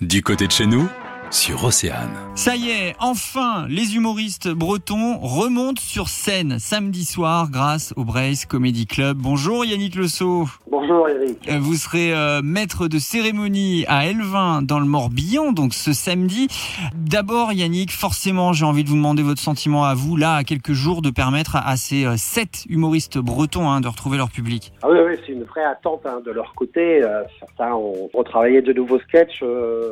Du côté de chez nous, sur Océane. Ça y est, enfin, les humoristes bretons remontent sur scène samedi soir grâce au Brace Comedy Club. Bonjour Yannick Le. Bonjour Eric. Euh, Vous serez euh, maître de cérémonie à Elvin dans le Morbihan, donc ce samedi. D'abord Yannick, forcément j'ai envie de vous demander votre sentiment à vous, là, à quelques jours, de permettre à, à ces euh, sept humoristes bretons hein, de retrouver leur public. Ah oui, oui, c'est une vraie attente hein, de leur côté. Euh, certains ont retravaillé de nouveaux sketchs,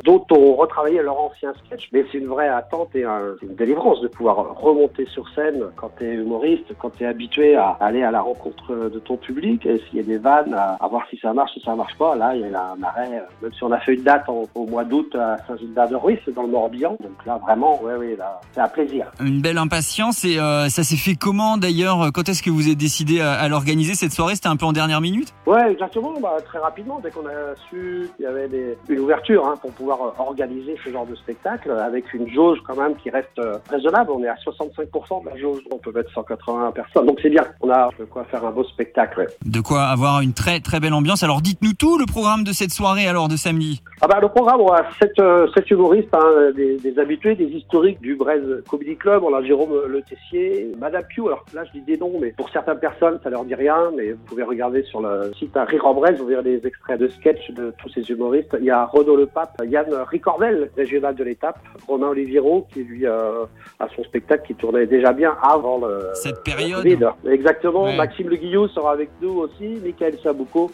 d'autres ont retravaillé leur ancien sketch, mais c'est une vraie attente et un- une délivrance de pouvoir remonter sur scène quand tu es humoriste, quand tu es habitué à aller à la rencontre de ton public, et s'il y a des vannes, à, à voir si ça marche, si ça marche pas. Là, il y a un arrêt, euh, même si on a fait une date en- au mois d'août à Saint-Gilbert-de-Ruisse, dans le Morbihan. Donc là, vraiment, oui, oui, là, c'est un plaisir. Une belle impatience et euh, ça s'est fait comment d'ailleurs? Quand est-ce que vous êtes décidé à, à l'organiser cette soirée? C'était un peu en dernière minute? Ouais, exactement. Bah, très rapidement, dès qu'on a su qu'il y avait des, une ouverture hein, pour pouvoir euh, organiser ce genre de spectacle, avec une jauge quand même qui reste euh, raisonnable. On est à 65% de la jauge. On peut mettre 180 personnes. Donc c'est bien. On a de quoi faire un beau spectacle. ouais. De quoi avoir une très très belle ambiance. Alors dites-nous tout le programme de cette soirée alors de samedi. Ah bah, le programme, on a sept, euh, sept humoristes, hein, des, des habitués, des historiques du Braise Comedy Club. On a Jérôme Le Tessier, Madame Piu. Alors là, je dis des noms, mais pour certaines personnes, ça leur dit rien. Mais vous pouvez regarder sur le site hein, Rire en Braise, vous verrez des extraits de sketch de tous ces humoristes. Il y a Renaud Le Pape, Yann Ricorvel, régional de l'étape, Romain Oliviero, qui lui euh, a son spectacle qui tournait déjà bien avant le, Cette période. le. Exactement. Ouais. Maxime Le Guillot sera avec nous aussi, Michael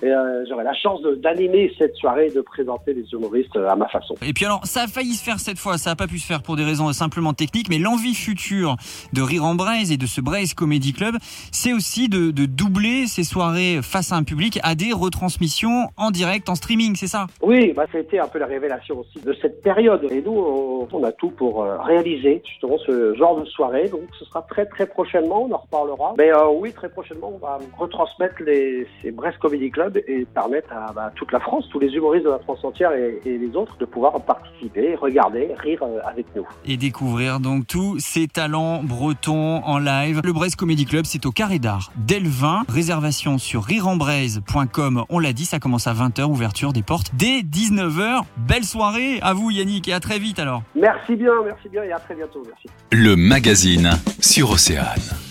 Et euh, j'aurai la chance d'animer cette soirée, de présenter les humoristes euh, à ma façon. Et puis alors ça a failli se faire cette fois, ça a pas pu se faire pour des raisons simplement techniques, mais l'envie future de Rire en Braise et de ce Braise Comedy Club, c'est aussi de, de doubler ces soirées face à un public à des retransmissions en direct, en streaming, c'est ça? Oui, bah, ça a été un peu la révélation aussi de cette période. Et nous, on, a tout pour euh, réaliser justement ce genre de soirée. Donc, ce sera très très prochainement, on en reparlera. Mais euh, oui, très prochainement, on va retransmettre les, ces Brest Comedy Club et permettre à bah, toute la France, tous les humoristes de la France entière et, et les autres de pouvoir participer, regarder, rire euh, avec nous. et découvrir donc tous ces talents bretons en live. Le Braise Comedy Club, c'est au Carré d'Art d'Elvin. Réservation sur rireembraise.com. On l'a dit, ça commence à 20h, ouverture des portes dès 19h. Belle soirée à vous Yannick et à très vite alors. Merci bien, merci bien et à très bientôt. Merci. Le magazine sur Océane.